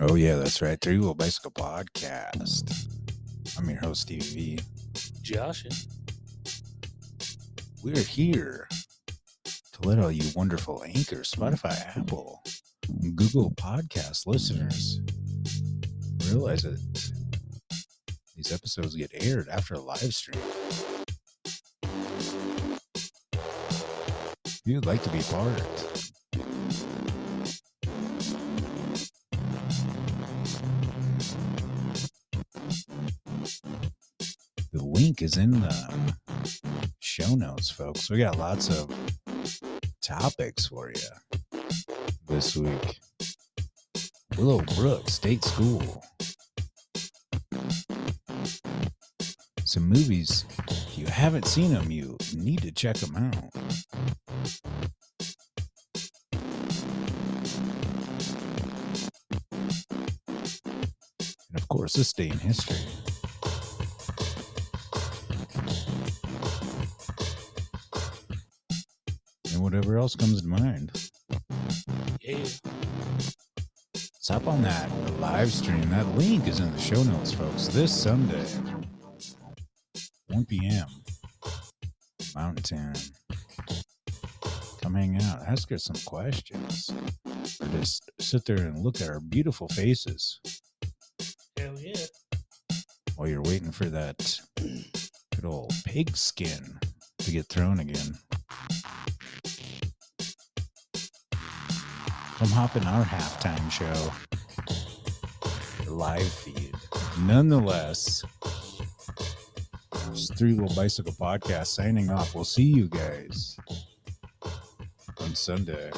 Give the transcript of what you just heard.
Oh, yeah, that's right. Three Wheel Bicycle Podcast. I'm your host, Stevie V. Josh. We're here to let all you wonderful Anchor, Spotify, Apple, Google Podcast listeners realize that these episodes get aired after a live stream. You'd like to be part, the link is in the um, show notes, folks. We got lots of topics for you this week. Willowbrook State School. Some movies, if you haven't seen them, you need to check them out. And of course, this day in history. And whatever else comes to mind. Yeah. Let's hop on that live stream. That link is in the show notes, folks. This Sunday, 1 p.m. Mountain Town. Come hang out. Ask us some questions. Or just sit there and look at our beautiful faces Hell yeah. while you're waiting for that good old pig skin to get thrown again. Come hop in our halftime show. Live feed. Nonetheless, it's Three Wheel Bicycle Podcast signing off. We'll see you guys on Sunday.